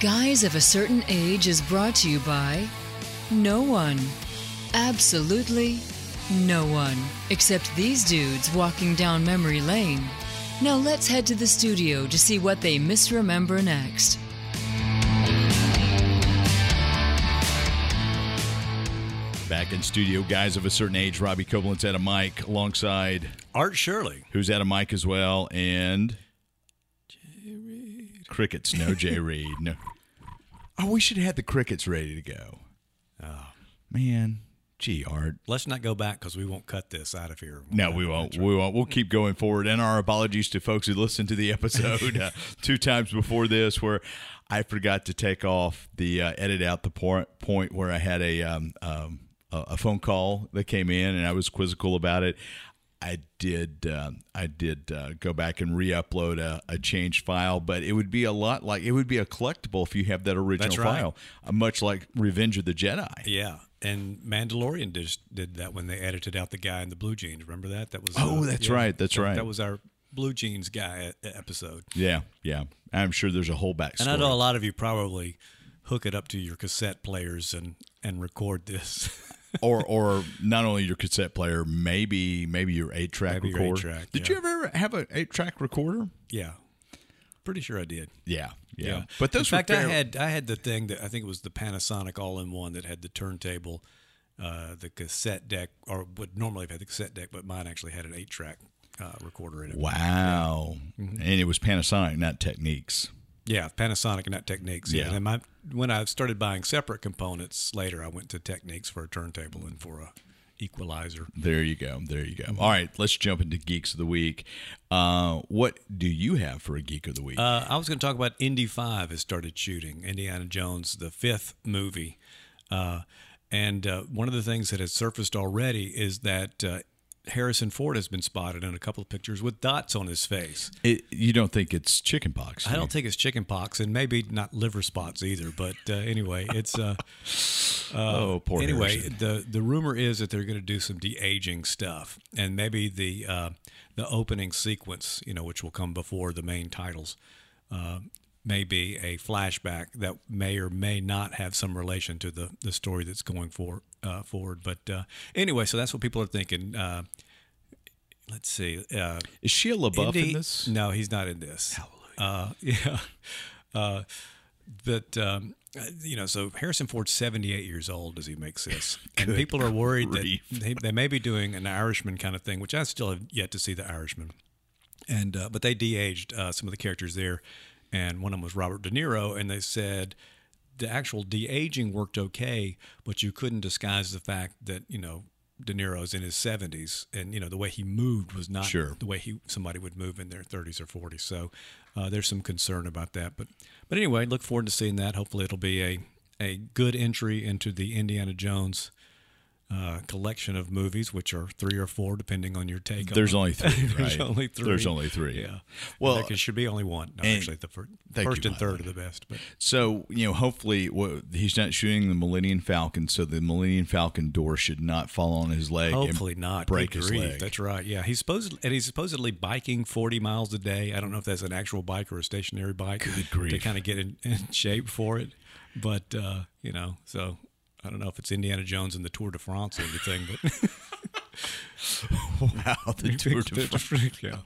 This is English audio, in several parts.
Guys of a Certain Age is brought to you by no one. Absolutely no one. Except these dudes walking down memory lane. Now let's head to the studio to see what they misremember next. Back in studio, guys of a certain age. Robbie Koblenz at a mic alongside Art Shirley. who's at a mic as well, and crickets. No Jay Reed. No. Oh, we should have had the crickets ready to go. Oh man, gee, Art. Let's not go back because we won't cut this out of here. No, we won't. We won't. We'll keep going forward. And our apologies to folks who listened to the episode uh, two times before this, where I forgot to take off the uh, edit out the point point where I had a um, um, a a phone call that came in, and I was quizzical about it. I did. Uh, I did uh, go back and re-upload a, a changed file, but it would be a lot like it would be a collectible if you have that original right. file, uh, much like Revenge of the Jedi. Yeah, and Mandalorian just did that when they edited out the guy in the blue jeans. Remember that? That was Oh, that's right, that's that- right. That was our blue jeans guy episode. Yeah, yeah. I'm sure there's a whole backstory. And I know a lot of you probably hook it up to your cassette players and and record this. or or not only your cassette player, maybe maybe your eight track Maybe recorder. 8-track, Did yeah. you ever have an eight track recorder? yeah, pretty sure I did. Yeah, yeah. But those in fact, were I had I had the thing that I think it was the Panasonic all-in-one that had the turntable, uh, the cassette deck, or would normally have had the cassette deck, but mine actually had an eight-track uh, recorder in it. Wow, Mm-hmm. and it was Panasonic, not Technics. Yeah, Panasonic and not Technics. Yeah, Yeah. and my, when I started buying separate components later, I went to Technics for a turntable and for a equalizer. There you go. There you go. All right, let's jump into geeks of the week. Uh, what do you have for a geek of the week? Uh, I was going to talk about Indy Five has started shooting Indiana Jones, the fifth movie, uh, and uh, one of the things that has surfaced already is that uh, Harrison Ford has been spotted in a couple of pictures with dots on his face. It, you don't think it's chickenpox? do I don't think it's chicken pox, and maybe not liver spots either. But uh, anyway, it's. Uh, oh, poor. anyway, Harrison. the the rumor is that they're going to do some de aging stuff, and maybe the uh, the opening sequence, you know, which will come before the main titles, uh, may be a flashback that may or may not have some relation to the the story that's going for uh, forward. But uh, anyway, so that's what people are thinking. Uh, let's see. Uh, is Shia LaBeouf Indy- in this? No, he's not in this. Uh, yeah. Uh, but, um, uh, you know, so Harrison Ford's 78 years old as he makes this. and people are worried grief. that they, they may be doing an Irishman kind of thing, which I still have yet to see the Irishman. And, uh, but they de aged uh, some of the characters there. And one of them was Robert De Niro. And they said, the actual de aging worked okay, but you couldn't disguise the fact that you know De Niro's in his seventies, and you know the way he moved was not Sure. the way he somebody would move in their thirties or forties. So uh, there's some concern about that. But but anyway, look forward to seeing that. Hopefully, it'll be a a good entry into the Indiana Jones. Uh, collection of movies, which are three or four, depending on your take. on There's them. only three, There's right? only three. There's only three. Yeah. Well, Well, it should be only one. No, and- actually, the fir- Thank first you, and third are the best. But So you know, hopefully, what, he's not shooting the Millennium Falcon, so the Millennium Falcon door should not fall on his leg. and Hopefully not. break Good his grief. leg. That's right. Yeah, he's supposed and he's supposedly biking forty miles a day. I don't know if that's an actual bike or a stationary bike. Good grief. To kind of get in, in shape for it, but uh, you know, so I don't know if it's Indiana Jones and the Tour de France or anything, but wow, the Tour de France. yeah.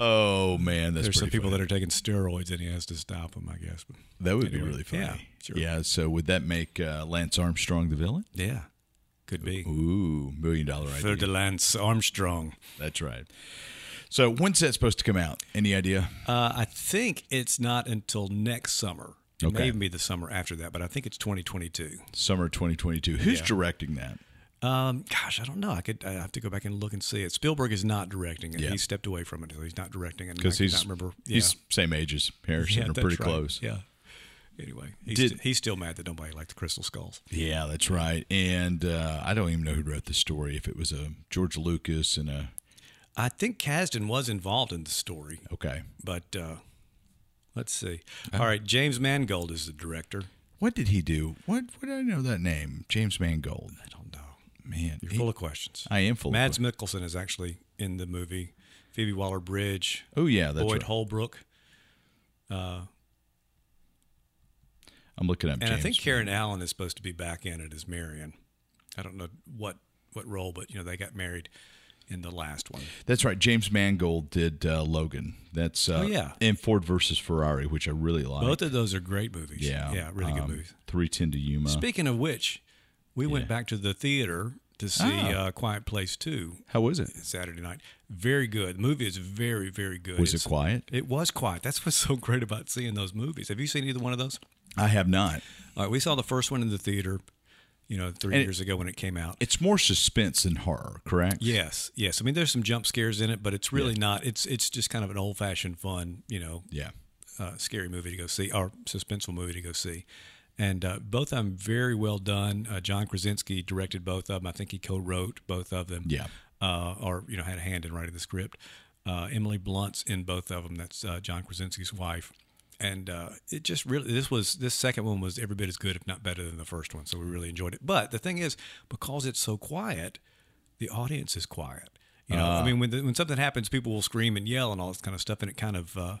Oh man, There's some people funny. that are taking steroids and he has to stop them. I guess. But that would be really funny. yeah, sure. Yeah. So would that make uh, Lance Armstrong the villain? yeah, could be. Ooh, million dollar idea. Ferdinand Armstrong. That's right. So when's that supposed to come out? Any idea? Uh, I think it's not until next summer. It Okay. may even be the summer after that, but I think it's 2022. Summer 2022. Who's Yeah. directing that? Um, gosh, I don't know. I could. I have to go back and look and see it. Spielberg is not directing it. Yeah. He stepped away from it, so he's not directing it. Because he's remember. Yeah. he's same age as Harrison. yeah, or pretty right. close. Yeah. Anyway, he's, Did- st- he's still mad that nobody liked the Crystal Skulls. Yeah, that's right. And uh, I don't even know who wrote the story. If it was a George Lucas and a I think Kasdan was involved in the story, okay. but uh, let's see. All right, James Mangold is the director. What did he do? What? What did I know that name? James Mangold. I don't know. Man, You're he- full of questions. I am full. Mads of Mikkelsen is actually in the movie. Phoebe Waller-Bridge, Oh yeah, that's Boyd right. Holbrook. Uh, I'm looking up. And James I think Karen Allen is supposed to be back in it as Marion. I don't know what what role, but you know they got married in the last one. That's right. James Mangold did uh, Logan. That's uh, Oh, yeah. and Ford versus Ferrari, which I really like. Both of those are great movies. yeah, yeah, really good um, movies. Three Ten to Yuma. Speaking of which, we went back to the theater to see Oh. uh, Quiet Place Two How was it? Saturday night. Very good. The movie is very very good. Was it quiet? It was quiet. That's what's so great about seeing those movies. Have you seen either one of those? I have not. All right, we saw the first one in the theater, you know, three And it- years ago when it came out. It's more suspense than horror, correct? Yes, yes. I mean, there's some jump scares in it, but it's really not. It's it's just kind of an old fashioned fun, you know, Yeah. uh, scary movie to go see or suspenseful movie to go see. And uh, both of them very well done. Uh, John Krasinski directed both of them. I think he co-wrote both of them. Yeah. Uh, or you know had a hand in writing the script. Uh, Emily Blunt's in both of them. That's uh, John Krasinski's wife. And uh, it just really this was this second one was every bit as good, if not better, than the first one. So we really enjoyed it. But the thing is, because it's so quiet, the audience is quiet. You know, I mean, when the, when something happens, people will scream and yell and all this kind of stuff, and it kind of uh,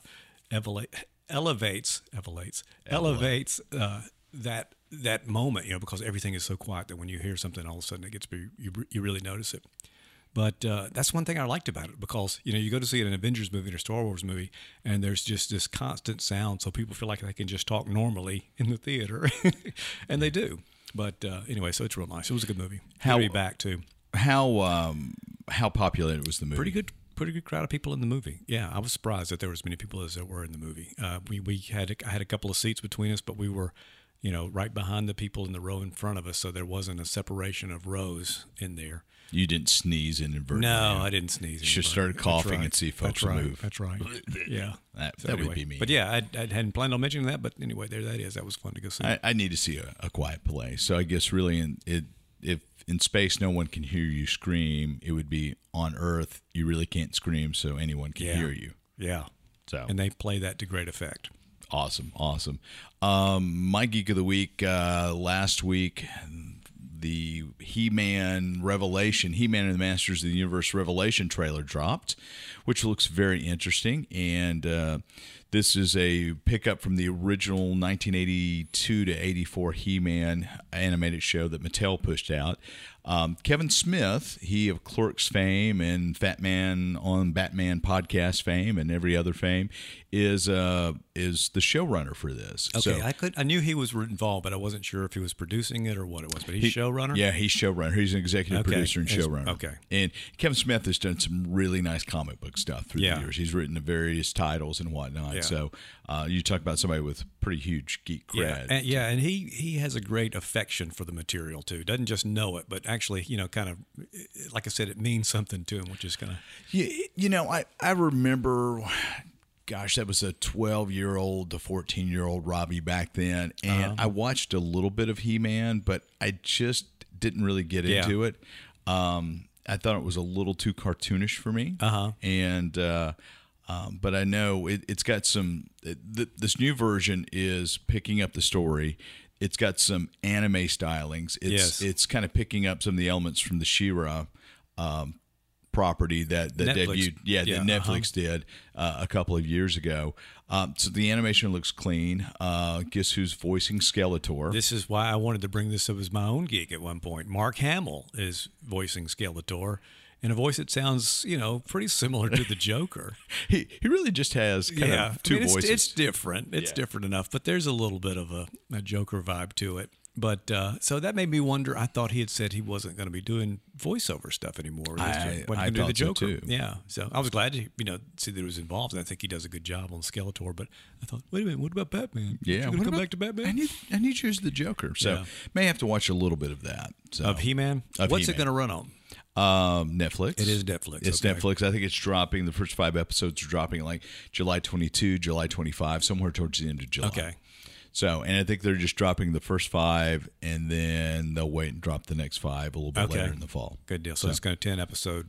elevate, elevates, elevates, elevates uh, that that moment. You know, because everything is so quiet that when you hear something, all of a sudden it gets you you really notice it. But uh, that's one thing I liked about it because you know you go to see an Avengers movie or a Star Wars movie, and there's just this constant sound, so people feel like they can just talk normally in the theater, and they do. But uh, anyway, so it's real nice. It was a good movie. How- be back too? How um how popular was the movie? Pretty good, pretty good crowd of people in the movie. Yeah, I was surprised that there was as many people as there were in the movie. Uh, we we had I had a couple of seats between us, but we were, you know, right behind the people in the row in front of us, so there wasn't a separation of rows in there. You didn't sneeze inadvertently. No, I didn't sneeze. Should start coughing right. and see if folks That's right. move. That's right. Yeah, That- So that would be me. But yeah, I, I hadn't planned on mentioning that. But anyway, there that is. That was fun to go see. I, I need to see a, a quiet place. So I guess really, in it, if in space no one can hear you scream, it would be on Earth. You really can't scream, so anyone can Yeah. hear you. yeah, So and they play that to great effect. awesome, awesome. Um, my geek of the week uh, last week, the He-Man Revelation, He-Man and the Masters of the Universe Revelation trailer dropped, which looks very interesting. And uh, this is a pickup from the original 1982 to 84 He-Man animated show that Mattel pushed out. Um, Kevin Smith, he of Clerks fame and Fat Man on Batman podcast fame and every other fame, is uh, is the showrunner for this. Okay, So- I could I knew he was involved, but I wasn't sure if he was producing it or what it was. But he's He- showrunner. Yeah, he's showrunner. He's an executive Okay. producer and showrunner. okay. And Kevin Smith has done some really nice comic book stuff through Yeah. the years. He's written the various titles and whatnot. Yeah. So uh, you talk about somebody with pretty huge geek cred. Yeah, and, yeah, and he he has a great affection for the material too. Doesn't just know it, but actually, you know, kind of like I said, it means something to him, which is kind of You, you know, I, I remember, gosh, that was a 12 year old to 14 year old Robbie back then. And Uh-huh. I watched a little bit of He Man, but I just didn't really get Yeah. into it. Um, I thought it was a little too cartoonish for me. Uh-huh. And, uh, um, but I know it, it's got some. It, th- this new version is picking up the story. It's got some anime stylings. It's Yes. it's kind of picking up some of the elements from the She-Ra um, property that that Netflix. debuted. Yeah, Yeah, that uh-huh. Netflix did uh, a couple of years ago. Um, so the animation looks clean. Uh, guess who's voicing Skeletor? This is why I wanted to bring this up as my own geek at one point. Mark Hamill is voicing Skeletor in a voice that sounds, you know, pretty similar to the Joker. he he really just has kind yeah, of two I mean, it's, voices. It's different. It's Yeah. different enough, but there's a little bit of a, a Joker vibe to it. But uh, so that made me wonder. I thought he had said he wasn't going to be doing voiceover stuff anymore. He was I- I do the thought so, too. Yeah. So I was glad to you know see that he was involved, and I think he does a good job on Skeletor. But I thought, wait a minute, what about Batman? yeah, what come about- back to Batman? I need I need you as the Joker. So Yeah. may have to watch a little bit of that. So of He Man. What's it He-Man. going to run on? Um, Netflix. It is Netflix, It's okay. Netflix. I think it's dropping. The first five episodes are dropping like July 22, July 25, somewhere towards the end of July. Okay. So, and I think they're just dropping the first five, and then they'll wait and drop the next five a little bit Okay. later in the fall. Good deal. So, it's going to ten episode,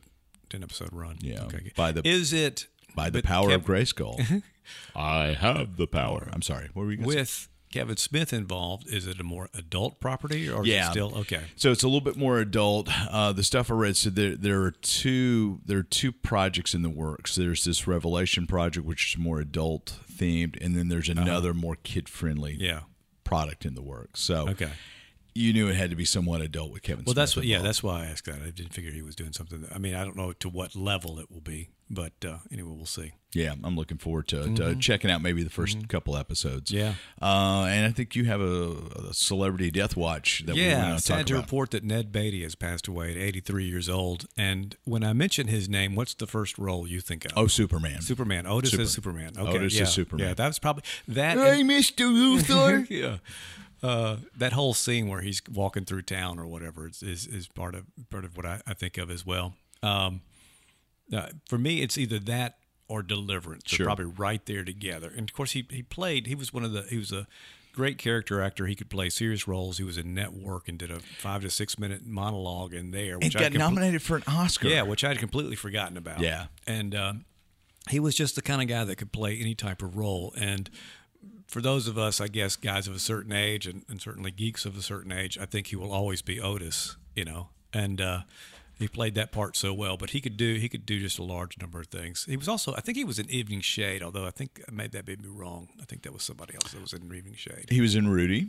ten episode run. Yeah, Okay. by the- is it By the power of Kev- Grayskull. I have the power. I'm sorry. What were you going to say? Kevin Smith involved? Is it a more adult property or is Yeah. it still okay? So it's a little bit more adult. Uh, the stuff I read said there there are two there are two projects in the works. There's this Revelation project, which is more adult themed, and then there's another more kid friendly Yeah. product in the works. So Okay. you knew it had to be somewhat adult with Kevin. Smith. Well, that's Smith what. Yeah, that's why I asked that. I didn't figure he was doing something. That, I mean, I don't know to what level it will be, but uh, anyway, we'll see. yeah. I'm looking forward to, to checking out maybe the 1st couple episodes. Mm-hmm. Yeah. uh, and I think you have a, a celebrity death watch that we yeah, to sad talk to about. report that Ned Beatty has passed away at 83 years old. And when I mention his name, what's the first role you think of? Oh, Superman. Superman. Otis Super- is Superman. Okay, Otis is yeah, Superman. Yeah, that was probably that. Hey, Mister Luthor. yeah. Uh, that whole scene where he's walking through town or whatever is, is, is part of part of what I, I think of as well. Um, uh, for me, it's either that or Deliverance. They're probably right there together. And of course, he he played. He was one of the. He was a great character actor. He could play serious roles. He was in Network and did a five to six minute monologue in there, and which I got compl- nominated for an Oscar. yeah, which I had completely forgotten about. Yeah. And uh, he was just the kind of guy that could play any type of role. And for those of us, I guess, guys of a certain age and, and certainly geeks of a certain age, I think he will always be Otis, you know. And uh, he played that part so well, but he could do he could do just a large number of things. He was also, I think, he was in Evening Shade. Although I think I made that made me wrong. I think that was somebody else that was in Evening Shade. He was in Rudy.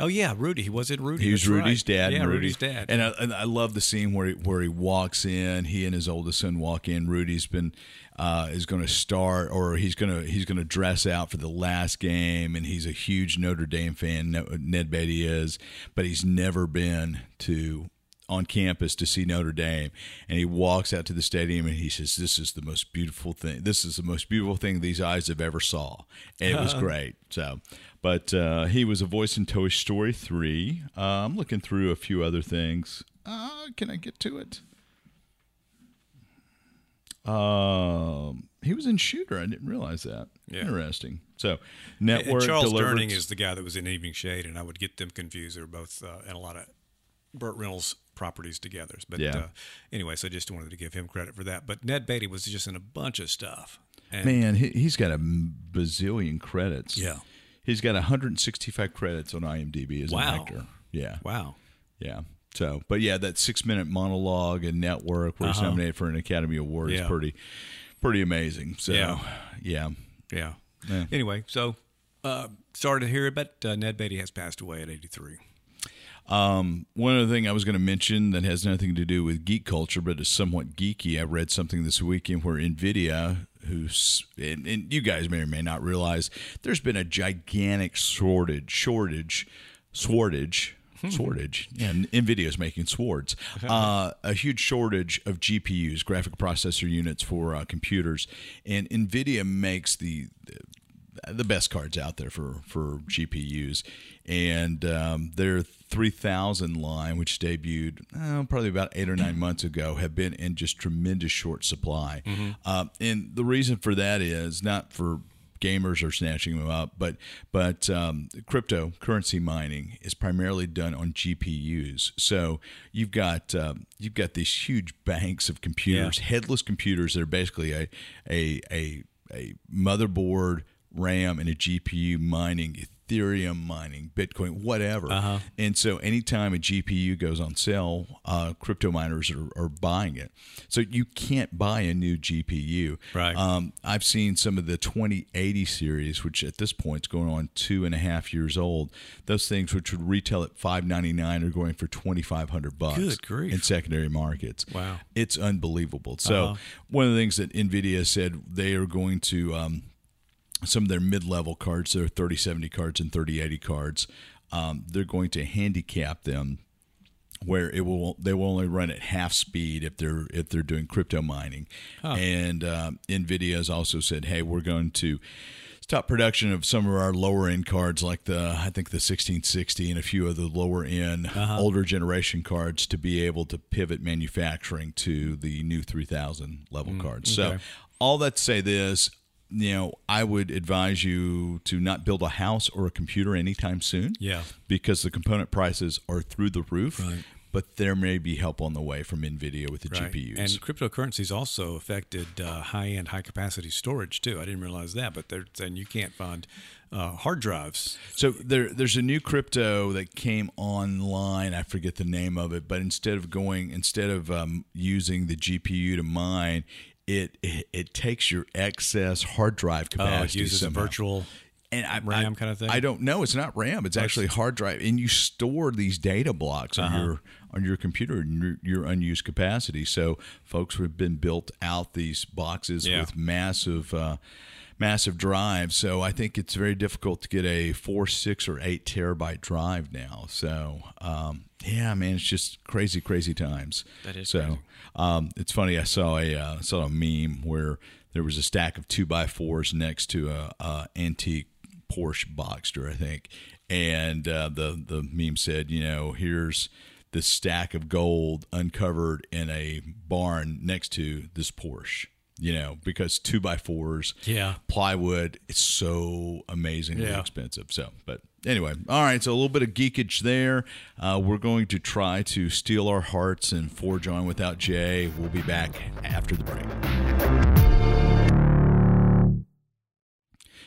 Oh yeah, Rudy. He was in Rudy. He was That's right. Rudy's dad. Yeah, and Rudy. Rudy's dad. And I, and I love the scene where he, where he walks in. He and his oldest son walk in. Rudy's been uh, is going to start, or he's going to he's going to dress out for the last game, and he's a huge Notre Dame fan. Ned Beatty is, but he's never been to on campus to see Notre Dame, and he walks out to the stadium and he says, "This is the most beautiful thing. This is the most beautiful thing these eyes have ever saw." And it was great. So, but uh, he was a voice in Toy Story three. Uh, I'm looking through a few other things. Uh, can I get to it? Um, he was in Shooter. I didn't realize that. Yeah. Interesting. So, And network Charles Deliverance- Durning is the guy that was in Evening Shade, and I would get them confused. They're both uh, in a lot of Burt Reynolds properties together. But Yeah. uh, anyway, so I just wanted to give him credit for that. But Ned Beatty was just in a bunch of stuff. And Man, he, he's got a bazillion credits. Yeah. He's got 165 credits on IMDb as Wow. an actor. Yeah. wow. Yeah. So, but yeah, that six minute monologue and network where he's Uh-huh. nominated for an Academy Award is pretty, pretty amazing. So, Yeah. yeah. Yeah. Yeah. Anyway, so uh, started to hear it, but uh, Ned Beatty has passed away at 83. Um, one other thing I was going to mention that has nothing to do with geek culture, but is somewhat geeky. I read something this weekend where NVIDIA, who's, and, and you guys may or may not realize, there's been a gigantic shortage, shortage, swordage, swordage. Yeah, NVIDIA is making swords. Uh, a huge shortage of GPUs, graphic processor units for uh, computers. And NVIDIA makes the the best cards out there for for GPUs, and um, their 3000 line, which debuted uh, probably about eight or nine months ago, have been in just tremendous short supply. Uh, and the reason for that is not for gamers are snatching them up, but but um, cryptocurrency mining is primarily done on GPUs. So you've got uh, you've got these huge banks of computers, headless computers that are basically a a a, a motherboard, RAM, and a GPU mining. Ethereum mining, Bitcoin, whatever. And so, anytime a GPU goes on sale, uh, crypto miners are, are buying it. So, you can't buy a new GPU. Right. Um, I've seen some of the 2080 series, which at this point is going on two and a half years old. Those things, which would retail at 599, are going for 2,500 bucks. In secondary markets. Wow. It's unbelievable. So Uh-huh. one of the things that Nvidia said they are going to um, some of their mid-level cards, their 3070 cards and 3080 cards, um, they're going to handicap them where it will they will only run at half speed if they're if they're doing crypto mining. And um, Nvidia has also said, hey, we're going to stop production of some of our lower end cards like the I think the 1660 and a few of the lower end older generation cards to be able to pivot manufacturing to the new 3000 level cards. So all that to say this, you know, I would advise you to not build a house or a computer anytime soon. Yeah. Because the component prices are through the roof. Right. But there may be help on the way from NVIDIA with the Right. GPUs. And cryptocurrencies also affected uh, high-end, high-capacity storage too. I didn't realize that, but they're saying you can't find uh, hard drives. So there, there's a new crypto that came online. I forget the name of it, but instead of going, instead of um, using the GPU to mine, it, it it takes your excess hard drive Oh, capacity. it uses a virtual. and I, RAM I, kind of thing? I don't know. It's not RAM. It's actually hard drive, and you store these data blocks on Uh-huh. your on your computer and your, your unused capacity. So folks have been built out these boxes Yeah. with massive. Uh, Massive drives, so I think it's very difficult to get a four, six, or eight terabyte drive now. So, um, yeah, man, it's just crazy, crazy times. That is so. crazy. Um, it's funny. I saw a uh, saw a meme where there was a stack of two by fours next to a, a antique Porsche Boxster, I think, and uh, the the meme said, you know, here's this stack of gold uncovered in a barn next to this Porsche. You know, because two by fours, Yeah. plywood, it's so amazingly Yeah. expensive. So, but anyway, all right. So a little bit of geekage there. Uh, we're going to try to steal our hearts and forge on without Jay. We'll be back after the break.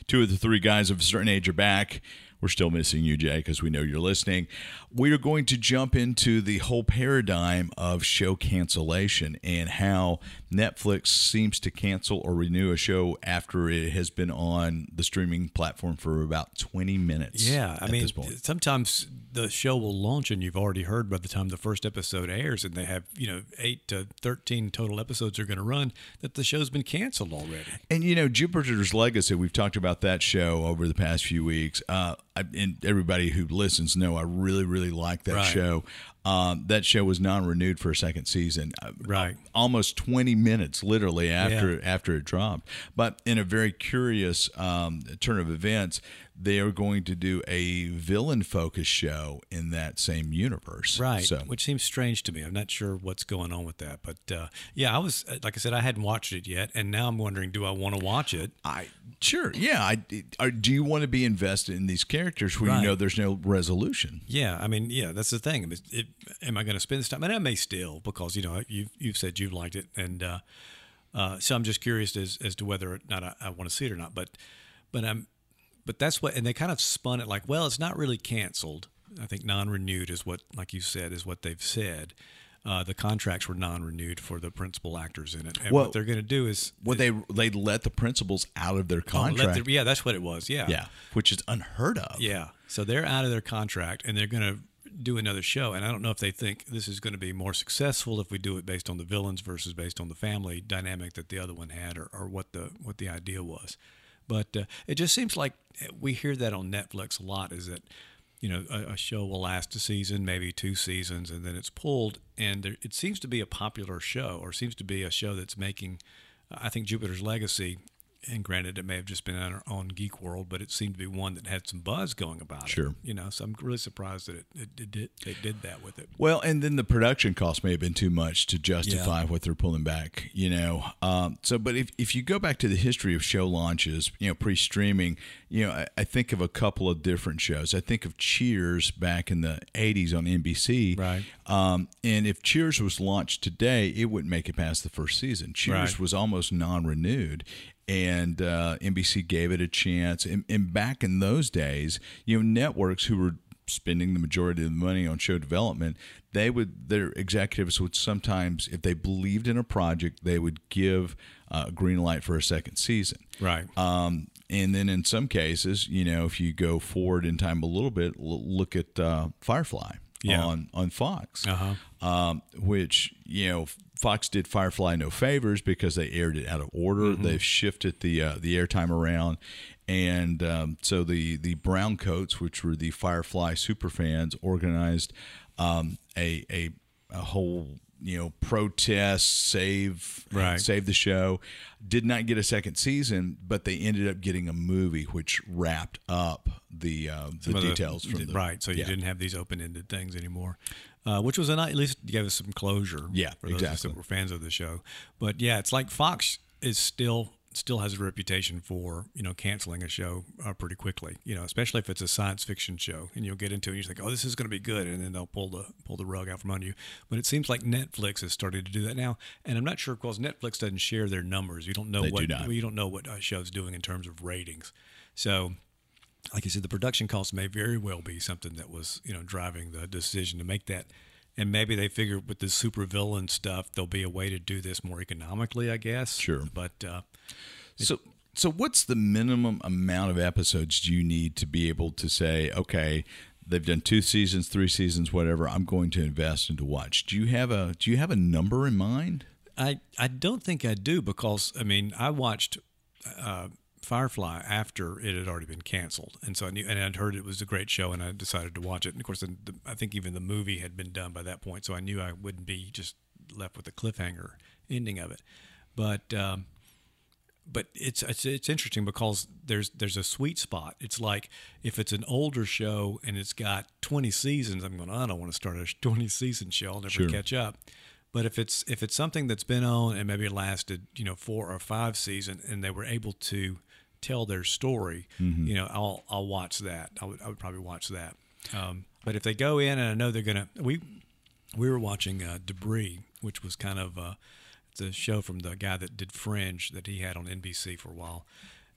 Two of the three guys of a certain age are back. We're still missing you, Jay, because we know you're listening. We are going to jump into the whole paradigm of show cancellation and how Netflix seems to cancel or renew a show after it has been on the streaming platform for about 20 minutes. Yeah, I at mean, this point. sometimes the show will launch and you've already heard by the time the first episode airs, and they have you know eight to thirteen total episodes are going to run that the show's been canceled already. And you know, Jupiter's Legacy. We've talked about that show over the past few weeks. Uh, I, and everybody who listens know I really, really like that Right. show. Um, that show was non-renewed for a second season. Uh, Right. almost 20 minutes, literally after after it dropped. But in a very curious um, turn of events, they are going to do a villain-focused show in that same universe. Right, So which seems strange to me. I'm not sure what's going on with that, but uh, yeah, I was like I said, I hadn't watched it yet, and now I'm wondering, do I want to watch it? I sure, yeah. I, are, do you want to be invested in these characters where Right. you know there's no resolution? Yeah, I mean, yeah, that's the thing. I mean, it, am I going to spend this time? And I may still because you know you've you've said you've liked it, and uh, uh, so I'm just curious as as to whether or not I, I want to see it or not. But but I'm but that's what, and they kind of spun it like, well, it's not really canceled. I think non-renewed is what, like you said, is what they've said. Uh, the contracts were non-renewed for the principal actors in it, and Well- what they're going to do is Well, they they let the principals out of their Oh, contract. the- yeah, that's what it was. Yeah, yeah, which is unheard of. Yeah. So they're out of their contract and they're going to do another show. And I don't know if they think this is going to be more successful if we do it based on the villains versus based on the family dynamic that the other one had or, or what the what the idea was. But uh, it just seems like we hear that on Netflix a lot is that you know a, a show will last a season, maybe two seasons, and then it's pulled. And there, it seems to be a popular show or seems to be a show that's making. I think Jupiter's Legacy and granted, it may have just been on, on Geek World, but it seemed to be one that had some buzz going about Sure. it. You know, so I'm really surprised that it, it, it did they did that with it. Well, and then the production cost may have been too much to justify what they're pulling back, you know. Um, so, but if, if you go back to the history of show launches, you know, pre streaming, you know, I, I think of a couple of different shows. I think of Cheers back in the 80s on NBC. Right. Um, and if Cheers was launched today, it wouldn't make it past the first season. Cheers Right. was almost non renewed. And uh, NBC gave it a chance. And, and back in those days, you know, networks who were spending the majority of the money on show development, they would their executives would sometimes, if they believed in a project, they would give uh, green light for a second season. Right. Um, and then in some cases, you know, if you go forward in time a little bit, l- look at uh, Firefly Yeah. on on Fox, Uh-huh. um, which you know Fox did Firefly no favors because they aired it out of order. Mm-hmm. They've shifted the uh, the airtime around, and um, so the the Brown Coats, which were the Firefly superfans, organized um, a a a whole you know protest save Right. save the show did not get a second season but they ended up getting a movie which wrapped up the uh, the Some details from the right. So you yeah. didn't have these open ended things anymore, uh, which was a nice, at least gave us some closure. Yeah, for those exactly. that were fans of the show. But yeah, it's like Fox is still still has a reputation for you know canceling a show uh, pretty quickly. You know, especially if it's a science fiction show, and you'll get into it and you think, oh, this is going to be good, and then they'll pull the pull the rug out from under you. But it seems like Netflix has started to do that now, and I'm not sure because Netflix doesn't share their numbers. You don't know They what do you don't know what a show's doing in terms of ratings. So like I said, the production costs may very well be something that was, you know, driving the decision to make that. And maybe they figure with the supervillain stuff, there'll be a way to do this more economically, I guess. Sure. But uh, So So, what's the minimum amount of episodes do you need to be able to say, okay, they've done two seasons, three seasons, whatever. I'm going to invest and to watch. Do you have a Do you have a number in mind? I I don't think I do because I mean I watched uh, Firefly after it had already been canceled, and so I knew and I'd heard it was a great show, and I decided to watch it. And of course, the, I think even the movie had been done by that point, so I knew I wouldn't be just left with a cliffhanger ending of it. But um, but it's, it's it's interesting because there's there's a sweet spot. It's like if it's an older show and it's got 20 seasons, I'm going, I don't want to start a 20 season show. I'll never Sure. catch up. But if it's if it's something that's been on and maybe it lasted you know four or five seasons and they were able to tell their story, Mm-hmm. you know, I'll I'll watch that. I would I would probably watch that. Um, but if they go in and I know they're gonna we we were watching uh, Debris, which was kind of uh, it's a show from the guy that did Fringe that he had on NBC for a while,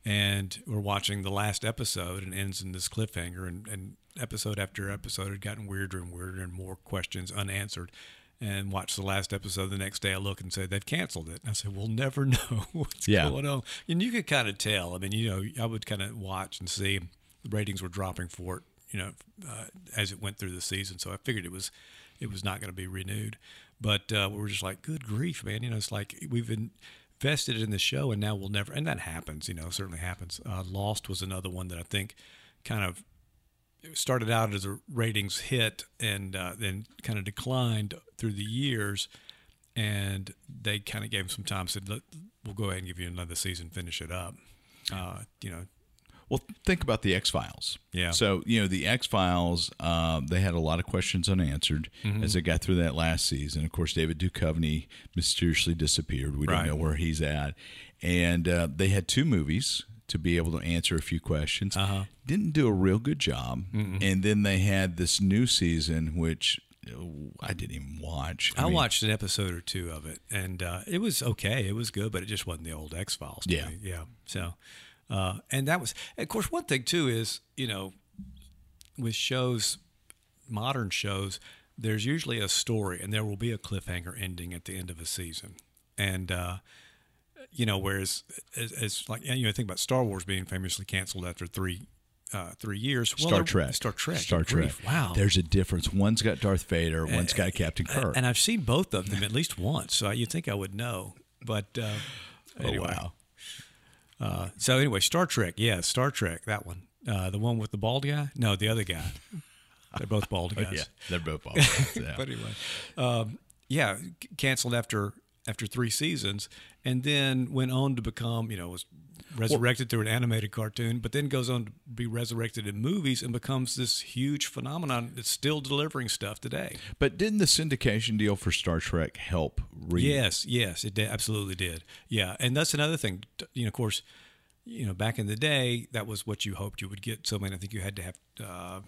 and we're watching the last episode and ends in this cliffhanger, and, and episode after episode had gotten weirder and weirder and more questions unanswered. And watch the last episode. The next day, I look and say they've canceled it. And I said, "We'll never know what's Yeah. going on." And you could kind of tell. I mean, you know, I would kind of watch and see the ratings were dropping for it. You know, uh, as it went through the season. So I figured it was it was not going to be renewed. But uh, we were just like, good grief, man. You know, it's like we've invested in the show and now we'll never, and that happens, you know, certainly happens. Uh, Lost was another one that I think kind of started out as a ratings hit and uh, then kind of declined through the years. And they kind of gave him some time, said, we'll go ahead and give you another season, finish it up. Uh, you know, Well, think about the X Files. Yeah. So you know the X Files. Uh, they had a lot of questions unanswered Mm-hmm. as they got through that last season. Of course, David Duchovny mysteriously disappeared. We Right. don't know where he's at. And uh, they had two movies to be able to answer a few questions. Uh-huh. Didn't do a real good job. And then they had this new season, which I didn't even watch. I, mean, watched an episode or two of it, and uh, it was okay. It was good, but it just wasn't the old X Files. Yeah. yeah. So, uh, and that was, of course, one thing too is you know, with shows, modern shows, there's usually a story, and there will be a cliffhanger ending at the end of a season, and. Uh, you know, whereas as, as like you know, think about Star Wars being famously canceled after three uh, three years. Well, Star Trek. Star Trek. Star Trek. Wow. There's a difference. One's got Darth Vader. One's got Captain Kirk. And I've seen both of them at least once, so you'd think I would know. But uh, anyway, Oh wow. uh, so anyway, Star Trek, yeah, Star Trek, that one, uh, the one with the bald guy. No, the other guy. They're both bald guys. Yeah, they're both awesome. Yeah. But anyway, um, yeah, canceled after after three seasons, and then went on to become, you know, was resurrected through an animated cartoon, but then goes on to be resurrected in movies and becomes this huge phenomenon that's still delivering stuff today. But didn't the syndication deal for Star Trek help? Re- Yes, yes, it did, absolutely did. Yeah, and that's another thing. You know, of course, you know, back in the day, that was what you hoped you would get. So, I mean, I think you had to have uh,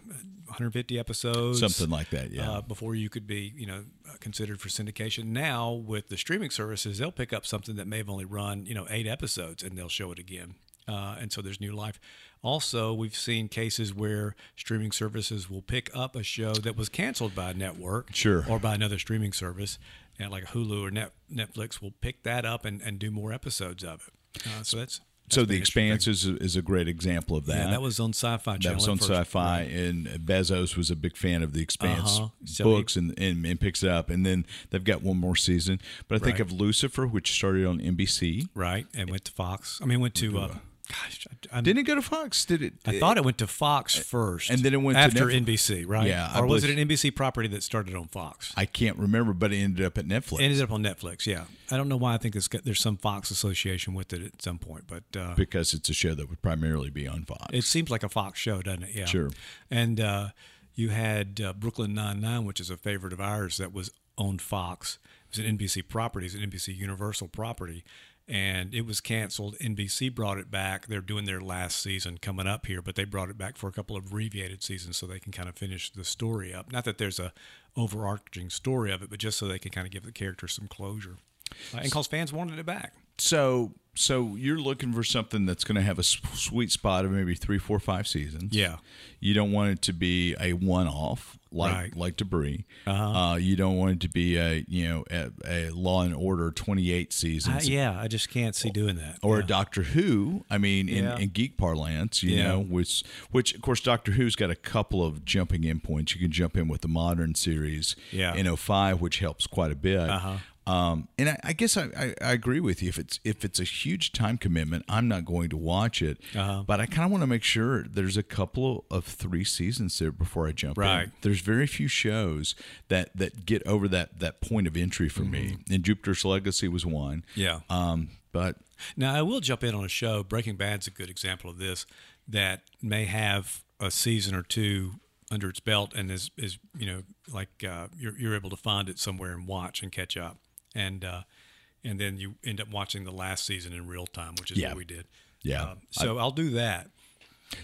150 episodes, Something like that, yeah. uh, before you could be, you know, considered for syndication. Now, with the streaming services, they'll pick up something that may have only run, you know, eight episodes, and they'll show it again. Uh, and so there's new life. Also, we've seen cases where streaming services will pick up a show that was canceled by a network Sure. or by another streaming service, and like Hulu or Net, Netflix will pick that up and, and do more episodes of it. Uh, so that's, So the. Expanse is, is a great example of that. Yeah, that was on Sci-Fi That was on first. Sci-Fi, and Bezos was a big fan of the Expanse Uh-huh. So books, and, and and picks it up. And then they've got one more season. But I think Right. of Lucifer, which started on NBC. right? And went to Fox. I mean, went to. Uh, gosh, I, I, Didn't it go to Fox? Did it? I thought it went to Fox first, and then it went to after. NBC, right? Yeah, I or was it an NBC property that started on Fox? I can't remember, but it ended up at Netflix It Ended up on Netflix. Yeah, I don't know why. I think it's got, there's some Fox association with it at some point, but uh, because it's a show that would primarily be on Fox. It seems like a Fox show, doesn't it? Yeah. Sure. And uh, you had uh, Brooklyn Nine Nine, which is a favorite of ours, that was on Fox. It was an NBC property, it's an NBC Universal property, and it was canceled. NBC brought it back. They're doing their last season coming up here, but they brought it back for a couple of abbreviated seasons so they can kind of finish the story up. Not that there's a overarching story of it, but just so they can kind of give the characters some closure. Uh, and because fans wanted it back. so so you're looking for something that's going to have a sweet spot of maybe three, four, five seasons. Yeah. You don't want it to be a one-off like Right. like Debris. Uh-huh. Uh, you don't want it to be a you know a, a Law and Order 28 seasons. I, yeah, I just can't see doing that. or yeah. a Doctor Who. I mean, in, Yeah. in geek parlance, you Yeah. know, which which of course Doctor Who's got a couple of jumping in points. You can jump in with the modern series Yeah. in 05, which helps quite a bit. Uh-huh. Um, and I, I guess I, I, I agree with you. If it's if it's a huge time commitment, I'm not going to watch it. Uh-huh. But I kind of want to make sure there's a couple of three seasons there before I jump Right. in. There's very few shows that that get over that that point of entry for me. And Jupiter's Legacy was one. Mm-hmm. Yeah. Um, but Now, I will jump in on a show. Breaking Bad's a good example of this that may have a season or two under its belt and is, is you know, like uh, you're, you're able to find it somewhere and watch and catch up. And, uh, and then you end up watching the last season in real time, which is Yeah. what we did. Yeah. Um, so I'll do that.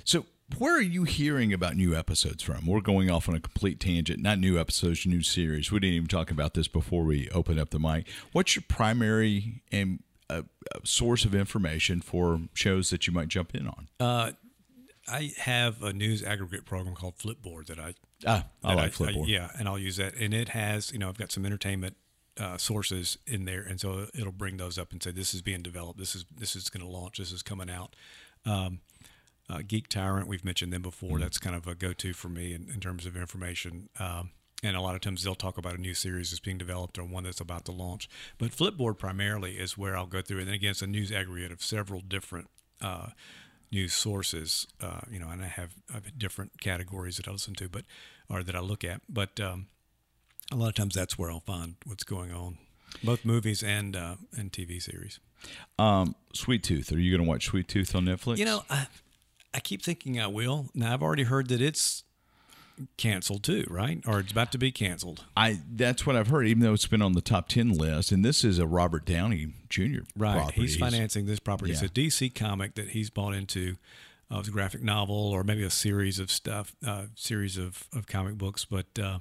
So, where are you hearing about new episodes from? We're going off on a complete tangent. Not new episodes, new series. We didn't even talk about this before we opened up the mic. What's your primary and uh, uh, source of information for shows that you might jump in on? Uh, I have a news aggregate program called Flipboard that I ah, I that like Flipboard. yeah, and I'll use that. And it has, you know, I've got some entertainment uh, sources in there, and so it'll bring those up and say this is being developed. This is this is going to launch. This is coming out. Um, uh, Geek Tyrant, we've mentioned them before. Mm-hmm. That's kind of a go-to for me in, in terms of information. Um, and a lot of times they'll talk about a new series that's being developed or one that's about to launch. But Flipboard primarily is where I'll go through, and then again, it's a news aggregate of several different uh, news sources. Uh, you know, and I have, I have different categories that I listen to, but or that I look at. But um, a lot of times that's where I'll find what's going on, both movies and uh, and TV series. Um, Sweet Tooth. Are you going to watch Sweet Tooth on Netflix? You know, I, I keep thinking I will. Now I've already heard that it's canceled too, right? Or it's about to be canceled. I that's what I've heard. Even though it's been on the top ten list, and this is a Robert Downey Jr. Right. property. He's financing this property. It's a DC comic that he's bought into. Uh, it's a graphic novel or maybe a series of stuff, uh, series of, of comic books. But uh,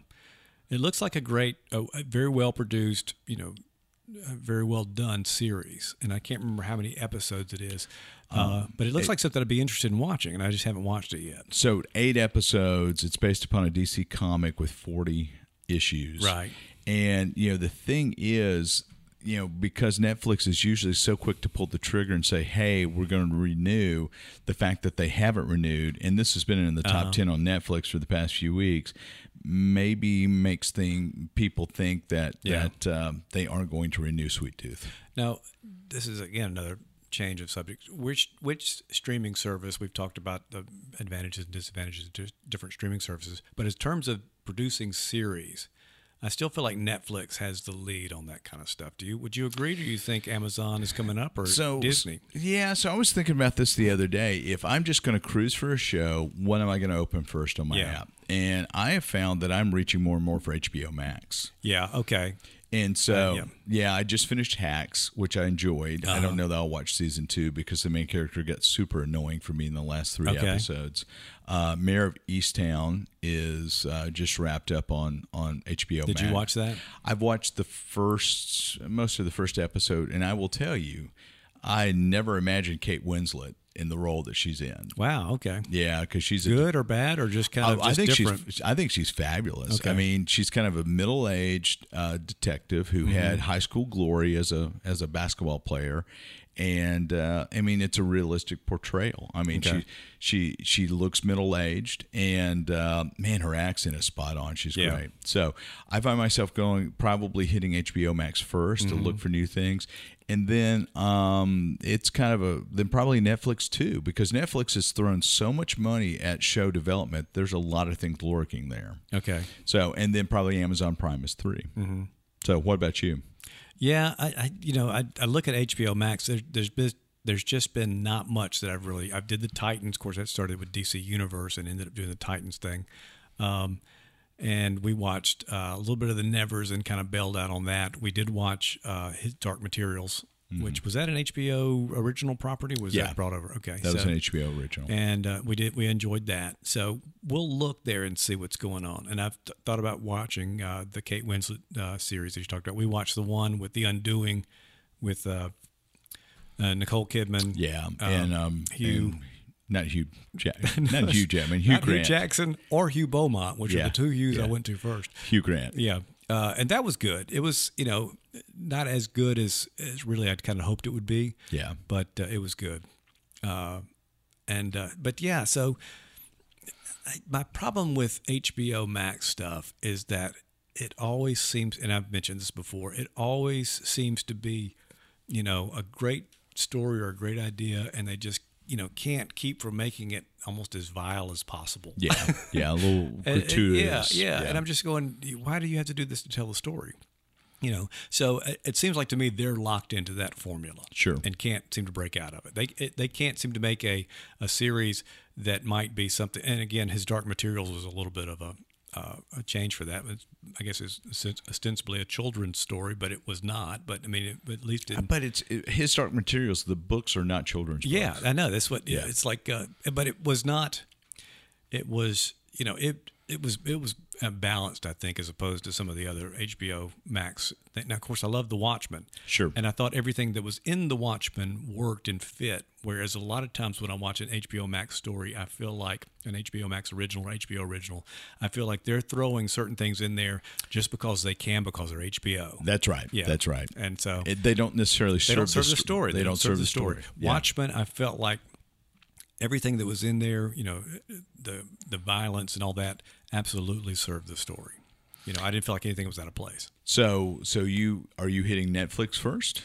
it looks like a great, a, a very well produced, you know, very well done series. And I can't remember how many episodes it is. Uh, but it looks like something I'd be interested in watching, and I just haven't watched it yet. So eight episodes. It's based upon a DC comic with forty issues. Right. And you know the thing is, you know, because Netflix is usually so quick to pull the trigger and say, "Hey, we're going to renew," the fact that they haven't renewed, and this has been in the top Uh-huh. ten on Netflix for the past few weeks, maybe makes thing people think that Yeah. that um, they aren't going to renew Sweet Tooth. Now, this is again another change of subject. Which which streaming service we've talked about the advantages and disadvantages of different streaming services, but in terms of producing series, I still feel like Netflix has the lead on that kind of stuff. Do you? Would you agree? Do you think Amazon is coming up or so Disney? Yeah, so I was thinking about this the other day. If I'm just going to cruise for a show, what am I going to open first on my Yeah. app? And I have found that I'm reaching more and more for HBO Max. Yeah. Okay. And so, Uh, yeah. yeah. I just finished Hacks, which I enjoyed. I Uh-huh. don't know that I'll watch season two because the main character got super annoying for me in the last three Okay. episodes. Uh, Mare of Easttown is uh, just wrapped up on on HBO. Did you watch that? I've watched the first, most of the first episode, and I will tell you, I never imagined Kate Winslet in the role that she's in. Wow. Okay. Yeah, because she's a Good or bad or just kind of I just think different? she's. I think she's fabulous. Okay. I mean, she's kind of a middle-aged uh, detective who Mm-hmm. had high school glory as a as a basketball player, and uh, I mean, it's a realistic portrayal. I mean, Okay. she she she looks middle-aged, and uh, man, her accent is spot on. She's Yeah. great. So I find myself going probably hitting HBO Max 1st to Mm-hmm. look for new things. And then um, it's kind of a then probably Netflix too because Netflix has thrown so much money at show development. There's a lot of things lurking there. okay. So and then probably Amazon Prime is 3 Mm-hmm. So what about you? Yeah, I, I you know I, I look at HBO Max. There, there's been there's just been not much that I've really I did the Titans. Of course, that started with DC Universe and ended up doing the Titans thing. Um, and we watched uh, a little bit of the Nevers and kind of bailed out on that. We did watch uh, his Dark Materials, which was that an HBO original property? Was Mm-hmm. Yeah. that brought over? Okay, That was an HBO original. and uh, we did we enjoyed that. So we'll look there and see what's going on. And I've th- thought about watching uh, the Kate Winslet uh, series that you talked about. We watched the one with The Undoing with uh, uh, Nicole Kidman. Yeah, and um, Hugh. and not Hugh, Jack, not Hugh Jackman, Hugh not Hugh Grant, Jackson or Hugh Beaumont, which Yeah, are the two Hughes I went to first. Hugh Grant. Yeah, uh, and that was good. It was, you know, not as good as, as really I'd kind of hoped it would be. Yeah. but uh, it was good. Uh, and uh, but yeah, so I, my problem with HBO Max stuff is that it always seems, and I've mentioned this before, it always seems to be, you know, a great story or a great idea, and they just you know can't keep from making it almost as vile as possible. Yeah, yeah, a little And- and- gratuitous. yeah, yeah, And I'm just going, why do you have to do this to tell the story? You know, so it, it seems like to me they're locked into that formula, Sure. and can't seem to break out of it. They it, they can't seem to make a a series that might be something. And again, his Dark Materials was a little bit of a uh, a change for that. I guess it's ostensibly a children's story, but it was not. But I mean, it, at least it, but it's it, his Dark Materials. The books are not children's. yeah, books. I know. That's what. Yeah, it's like, uh, but it was not. It was, you know, it it was it was uh, Uh, balanced, I think, as opposed to some of the other HBO Max. Thing. Now, of course, I love The Watchmen. Sure. And I thought everything that was in The Watchmen worked and fit. Whereas a lot of times when I watch an HBO Max story, I feel like an HBO Max original or HBO original, I feel like they're throwing certain things in there just because they can because they're HBO. That's right. Yeah. That's right. And so It, they don't necessarily they serve, don't serve the sto- story. They, don't serve the story. Yeah. Watchmen, I felt like everything that was in there, you know, the the violence and all that, absolutely served the story. You know, I didn't feel like anything was out of place. So, so you are you hitting Netflix first?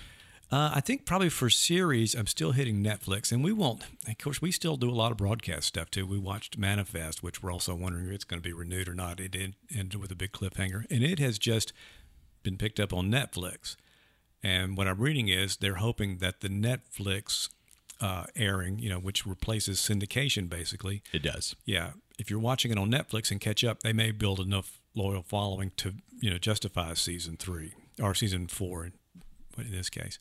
Uh, I think probably for series, I'm still hitting Netflix, and we won't. Of course, we still do a lot of broadcast stuff too. We watched Manifest, which we're also wondering if it's going to be renewed or not. It did end with a big cliffhanger, and it has just been picked up on Netflix. And what I'm reading is they're hoping that the Netflix uh, airing, you know, which replaces syndication basically, It does. yeah, if you're watching it on Netflix and catch up, they may build enough loyal following to you know justify season three or season four, in, in this case.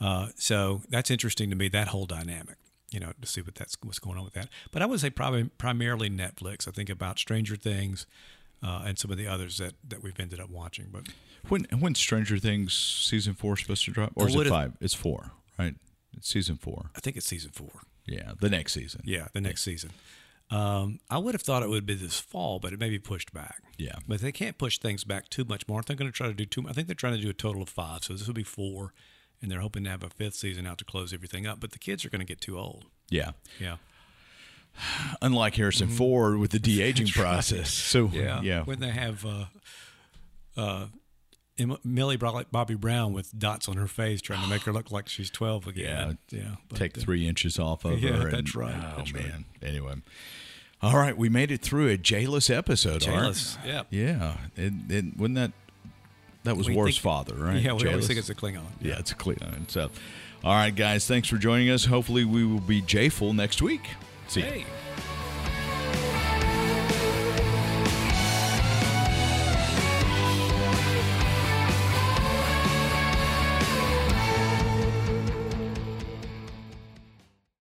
Uh, so that's interesting to me. That whole dynamic, you know, to see what that's what's going on with that. But I would say probably primarily Netflix. I think about Stranger Things uh, and some of the others that that we've ended up watching. But When when Stranger Things season four is supposed to drop, or is it five? It's four, right? It's season four. I think it's season four. Yeah, the next season. Yeah, the next season. Um, I would have thought it would be this fall, but it may be pushed back. Yeah. But they can't push things back too much more. They're going to try to do two. I think they're trying to do a total of five. So this will be four, and they're hoping to have a fifth season out to close everything up. But the kids are going to get too old. Yeah. Yeah. Unlike Harrison Ford with the de aging process. So yeah, When they have uh, uh, Millie Bro- Bobby Brown with dots on her face, trying to make her look like she's twelve again. Yeah. But, take uh, three inches off of Yeah, her. and- that's right, Oh that's right. man. Anyway, all right, we made it through a jailess episode. Jailous, yeah. Yeah. It, it, wasn't that that was We War's think- father, right? Yeah, we always think it's a Klingon. yeah, it's a Klingon. So, all right, guys, thanks for joining us. Hopefully, we will be J-ful next week. See. Hey.